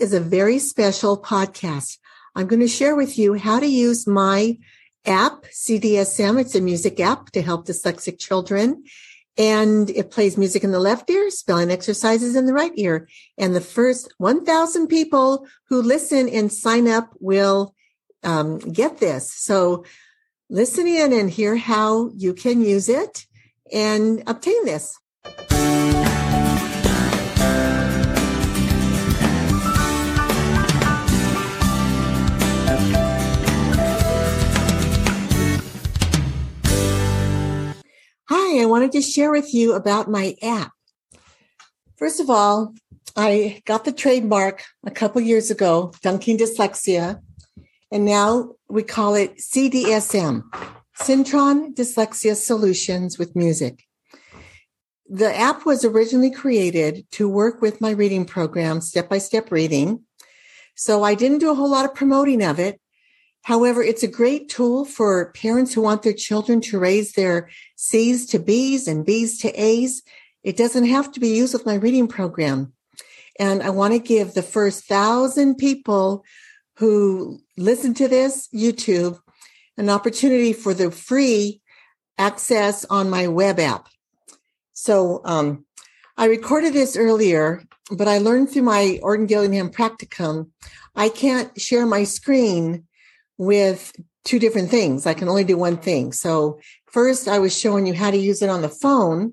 is a very special podcast. I'm going to share with you how to use my app, CDSM. It's a music app to help dyslexic children. And it plays music in the left ear, spelling exercises in the right ear. And the first 1,000 people who listen and sign up will um, get this. So listen in and hear how you can use it and obtain this. I wanted to share with you about my app. First of all, I got the trademark a couple years ago, Dunking Dyslexia, and now we call it CDSM, Cintron Dyslexia Solutions with Music. The app was originally created to work with my reading program, step by step reading. So I didn't do a whole lot of promoting of it. However, it's a great tool for parents who want their children to raise their C's to B's and B's to A's. It doesn't have to be used with my reading program. And I want to give the first thousand people who listen to this YouTube an opportunity for the free access on my web app. So um, I recorded this earlier, but I learned through my Orton Gillingham practicum, I can't share my screen with two different things. I can only do one thing. So first I was showing you how to use it on the phone.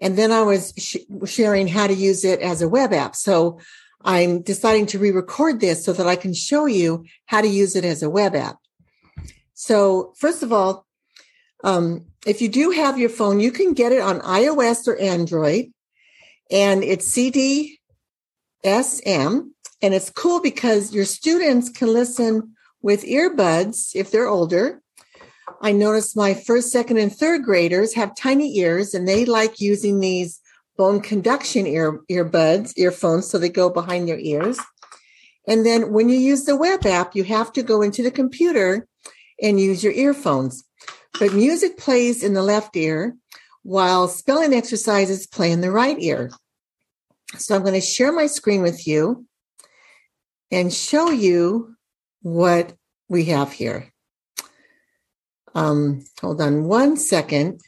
And then I was sh- sharing how to use it as a web app. So I'm deciding to re-record this so that I can show you how to use it as a web app. So first of all, um, if you do have your phone, you can get it on iOS or Android and it's CDSM and it's cool because your students can listen with earbuds if they're older. I noticed my first, second, and third graders have tiny ears and they like using these bone conduction ear earbuds, earphones, so they go behind their ears. And then when you use the web app, you have to go into the computer and use your earphones. But music plays in the left ear while spelling exercises play in the right ear. So I'm going to share my screen with you and show you what we have here. Um, hold on one second.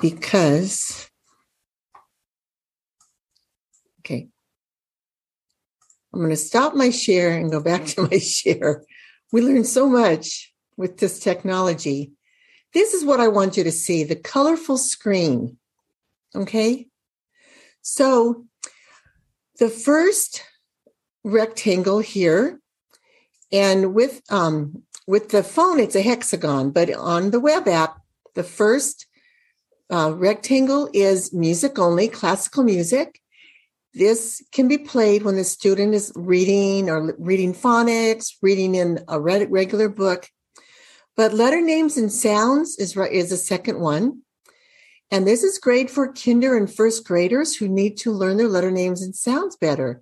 Because, okay, I'm going to stop my share and go back to my share. We learned so much with this technology. This is what I want you to see the colorful screen. Okay. So the first rectangle here, and with um, with the phone, it's a hexagon, but on the web app, the first uh, rectangle is music only, classical music. This can be played when the student is reading or reading phonics, reading in a regular book. But letter names and sounds is, is a second one. And this is great for kinder and first graders who need to learn their letter names and sounds better.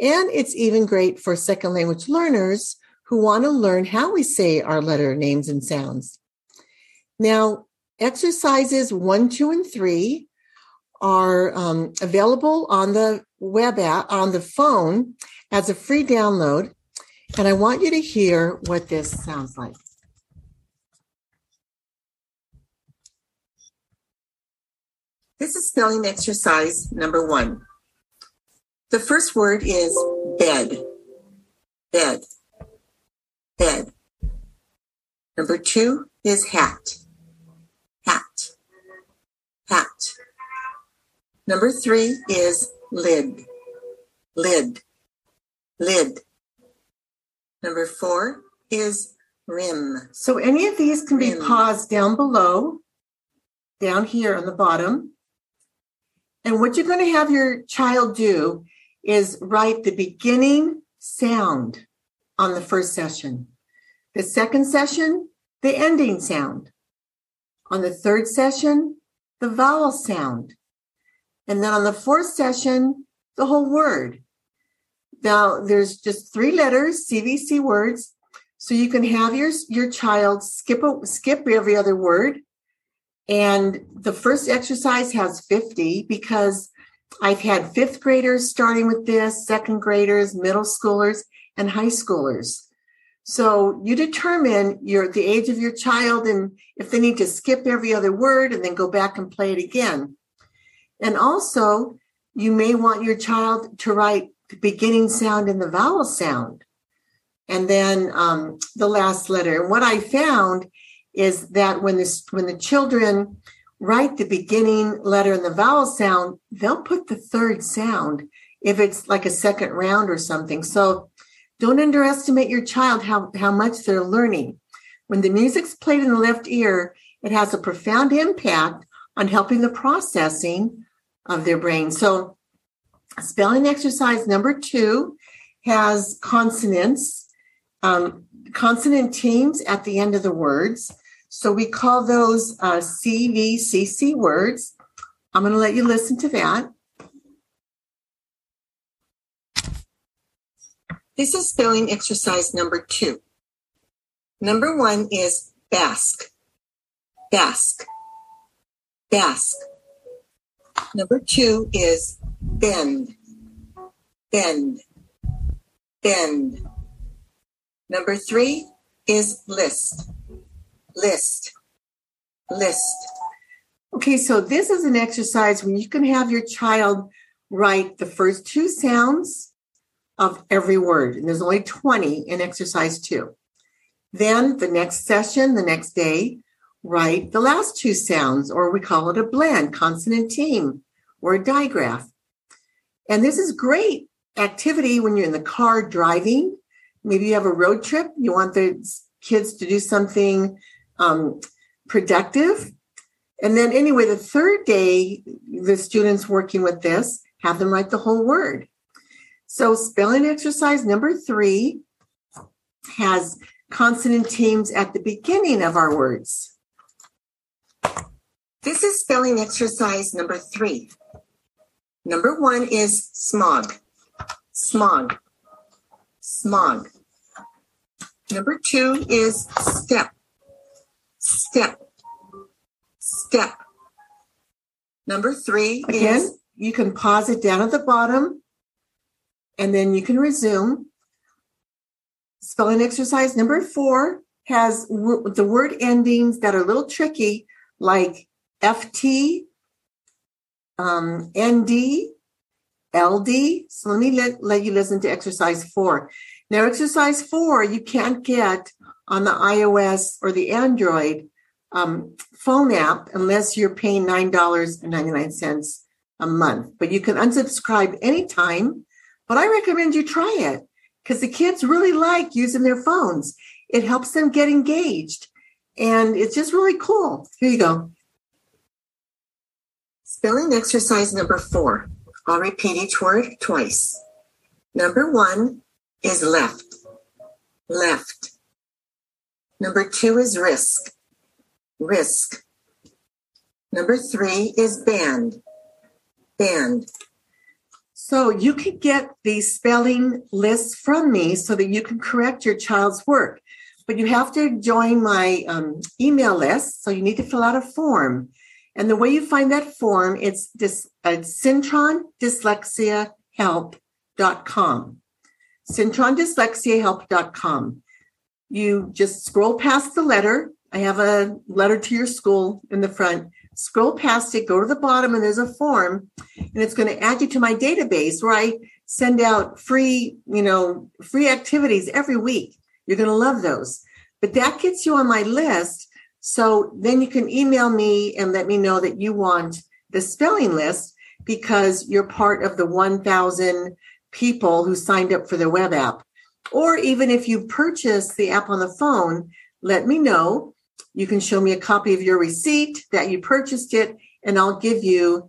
And it's even great for second language learners who want to learn how we say our letter names and sounds. Now, exercises one, two, and three are um, available on the web app, on the phone as a free download. And I want you to hear what this sounds like. This is spelling exercise number one. The first word is bed. Bed. Bed. Number two is hat. Hat. Hat. Number three is lid. Lid. Lid. Number four is rim. So any of these can rim. be paused down below, down here on the bottom. And what you're going to have your child do is write the beginning sound on the first session. The second session, the ending sound. On the third session, the vowel sound. And then on the fourth session, the whole word. Now there's just three letters, CVC words. So you can have your, your child skip, a, skip every other word And the first exercise has 50 because I've had fifth graders starting with this, second graders, middle schoolers, and high schoolers. So you determine your the age of your child and if they need to skip every other word and then go back and play it again. And also, you may want your child to write the beginning sound and the vowel sound, and then um, the last letter. And what I found is that when this when the children write the beginning letter and the vowel sound, they'll put the third sound if it's like a second round or something. So don't underestimate your child how, how much they're learning. When the music's played in the left ear, it has a profound impact on helping the processing of their brain. So, spelling exercise number two has consonants, um, consonant teams at the end of the words. So, we call those uh, CVCC words. I'm going to let you listen to that. This is spelling exercise number two. Number one is bask, bask, bask. Number two is bend. Bend. Bend. Number three is list. List. List. Okay, so this is an exercise where you can have your child write the first two sounds of every word. And there's only 20 in exercise two. Then the next session, the next day, write the last two sounds, or we call it a blend, consonant team, or a digraph. And this is great activity when you're in the car driving. Maybe you have a road trip, you want the kids to do something um, productive. And then, anyway, the third day, the students working with this have them write the whole word. So, spelling exercise number three has consonant teams at the beginning of our words. This is spelling exercise number three. Number one is smog, smog, smog. Number two is step, step, step. Number three Again, is. You can pause it down at the bottom and then you can resume. Spelling exercise number four has w- the word endings that are a little tricky, like FT, um, ND, LD. So let me let, let you listen to exercise four. Now, exercise four, you can't get on the iOS or the Android um, phone app unless you're paying $9.99 a month. But you can unsubscribe anytime but I recommend you try it because the kids really like using their phones. It helps them get engaged and it's just really cool. Here you go. Spelling exercise number four. I'll repeat each word twice. Number one is left. Left. Number two is risk. Risk. Number three is band. Band. So you can get these spelling lists from me so that you can correct your child's work. But you have to join my um, email list. So you need to fill out a form. And the way you find that form, it's dis, uh, cintrondyslexia.help.com. cintrondyslexia.help.com. You just scroll past the letter. I have a letter to your school in the front scroll past it, go to the bottom, and there's a form, and it's going to add you to my database where I send out free, you know, free activities every week. You're going to love those. But that gets you on my list. So then you can email me and let me know that you want the spelling list because you're part of the 1,000 people who signed up for the web app. Or even if you purchase the app on the phone, let me know you can show me a copy of your receipt that you purchased it, and I'll give you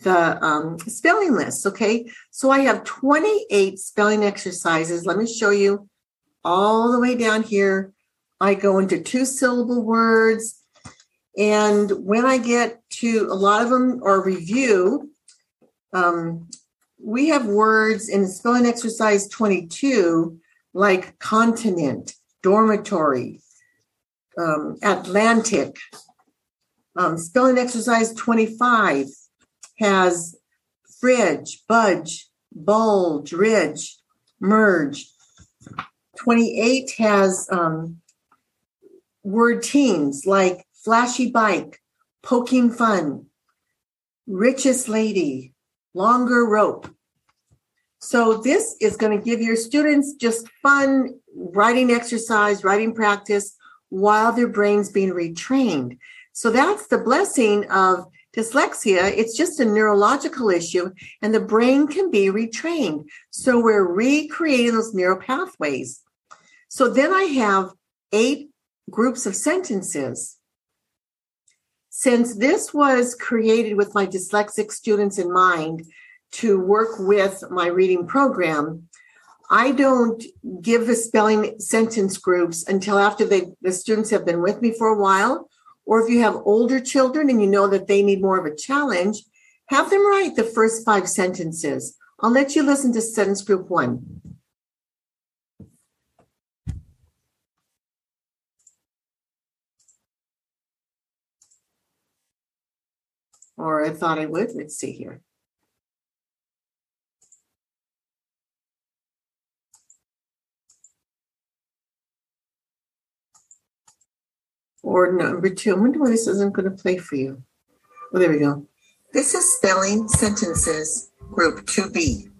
the um, spelling list. Okay. So I have 28 spelling exercises. Let me show you all the way down here. I go into two syllable words. And when I get to a lot of them or review, um, we have words in spelling exercise 22 like continent, dormitory, um, Atlantic, Um, spelling exercise 25 has fridge, budge, bulge, ridge, merge. 28 has um, word teams like flashy bike, poking fun, richest lady, longer rope. So this is going to give your students just fun writing exercise, writing practice while their brain's being retrained. So that's the blessing of dyslexia. It's just a neurological issue and the brain can be retrained. So we're recreating those neural pathways. So then I have eight groups of sentences. Since this was created with my dyslexic students in mind to work with my reading program, I don't give the spelling sentence groups until after they, the students have been with me for a while. Or if you have older children and you know that they need more of a challenge, have them write the first five sentences. I'll let you listen to sentence group one. Or I thought I would. Let's see here. Or number two, I wonder why this isn't going to play for you. Oh, there we go. This is spelling sentences, group 2B.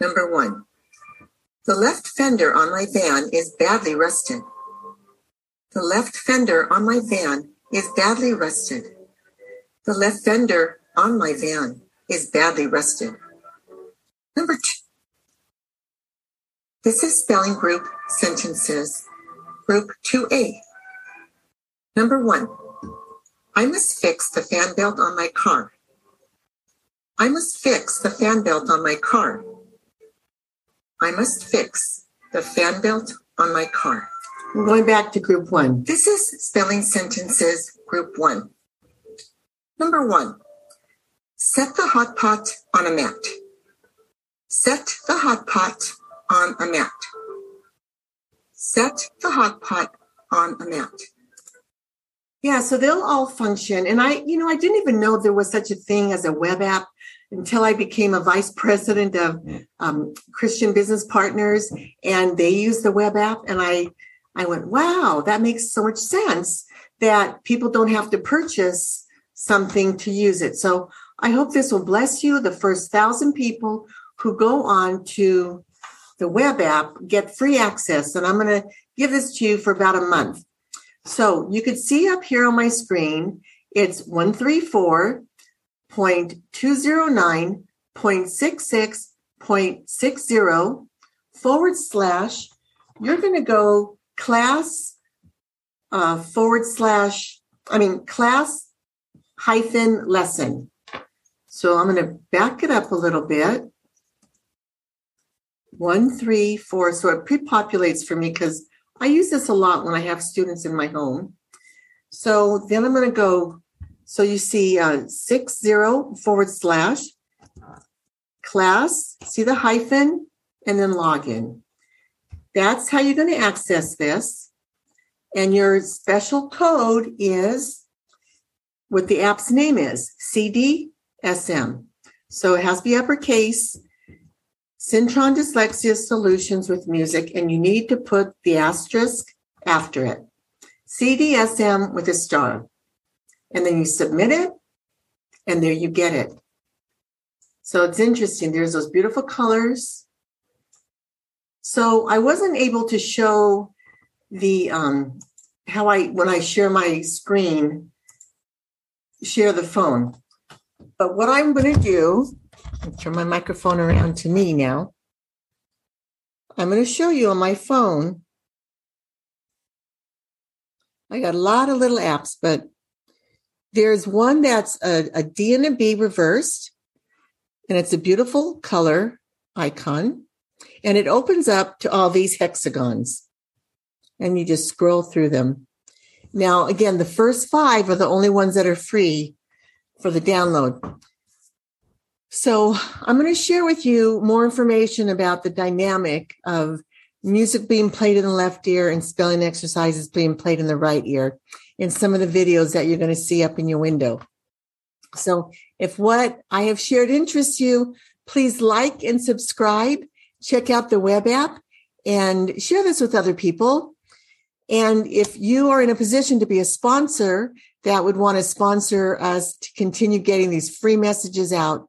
Number one, the left fender on my van is badly rusted. The left fender on my van is badly rusted. The left fender on my van is badly rusted. Number two, this is spelling group sentences, group 2A. Number one, I must fix the fan belt on my car. I must fix the fan belt on my car. I must fix the fan belt on my car. We're going back to group one. This is spelling sentences, group one. Number one, set the hot pot on a mat. Set the hot pot on a mat. Set the hot pot on a mat. Yeah, so they'll all function. And I, you know, I didn't even know there was such a thing as a web app until I became a vice president of um, Christian Business Partners, and they use the web app. And I, I went, wow, that makes so much sense that people don't have to purchase something to use it. So I hope this will bless you. The first thousand people who go on to the web app get free access, and I'm going to give this to you for about a month. So you could see up here on my screen, it's 134.209.66.60 forward slash. You're going to go class uh, forward slash, I mean, class hyphen lesson. So I'm going to back it up a little bit. One, three, four. So it pre populates for me because I use this a lot when I have students in my home. So then I'm going to go. So you see uh, six zero forward slash class, see the hyphen, and then login. That's how you're going to access this. And your special code is what the app's name is CDSM. So it has to be uppercase Cintron Dyslexia Solutions with Music, and you need to put the asterisk after it. CDSM with a star. And then you submit it, and there you get it. So it's interesting. There's those beautiful colors. So I wasn't able to show the um, how I when I share my screen, share the phone. But what I'm going to do turn my microphone around to me now. I'm going to show you on my phone. I got a lot of little apps, but there's one that's a, a D and a B reversed, and it's a beautiful color icon. And it opens up to all these hexagons. And you just scroll through them. Now, again, the first five are the only ones that are free for the download. So I'm going to share with you more information about the dynamic of music being played in the left ear and spelling exercises being played in the right ear. in some of the videos that you're going to see up in your window. So if what I have shared interests you, please like and subscribe. Check out the web app and share this with other people. And if you are in a position to be a sponsor that would want to sponsor us to continue getting these free messages out,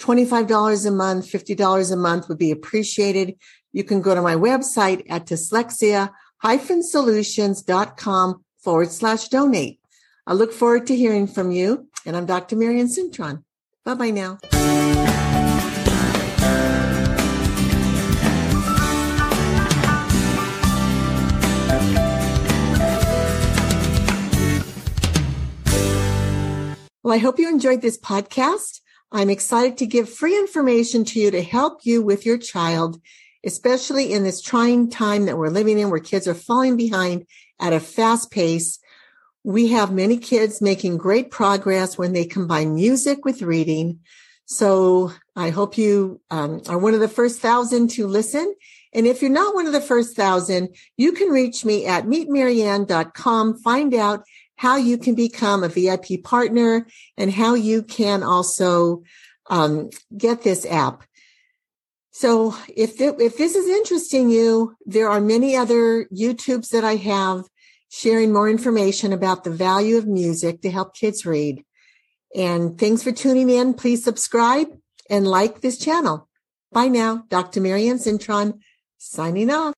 $25 a month, $50 a month would be appreciated. You can go to my website at dyslexia-solutions.com forward slash donate. I look forward to hearing from you. And I'm Dr. Marian Cintron. Bye bye now. Well, I hope you enjoyed this podcast. I'm excited to give free information to you to help you with your child, especially in this trying time that we're living in where kids are falling behind at a fast pace. We have many kids making great progress when they combine music with reading. So I hope you um, are one of the first thousand to listen. And if you're not one of the first thousand, you can reach me at meetmarianne.com. Find out how you can become a VIP partner and how you can also um, get this app. So if, th- if this is interesting you, there are many other YouTubes that I have sharing more information about the value of music to help kids read. And thanks for tuning in. Please subscribe and like this channel. Bye now. Dr. Marian Cintron signing off.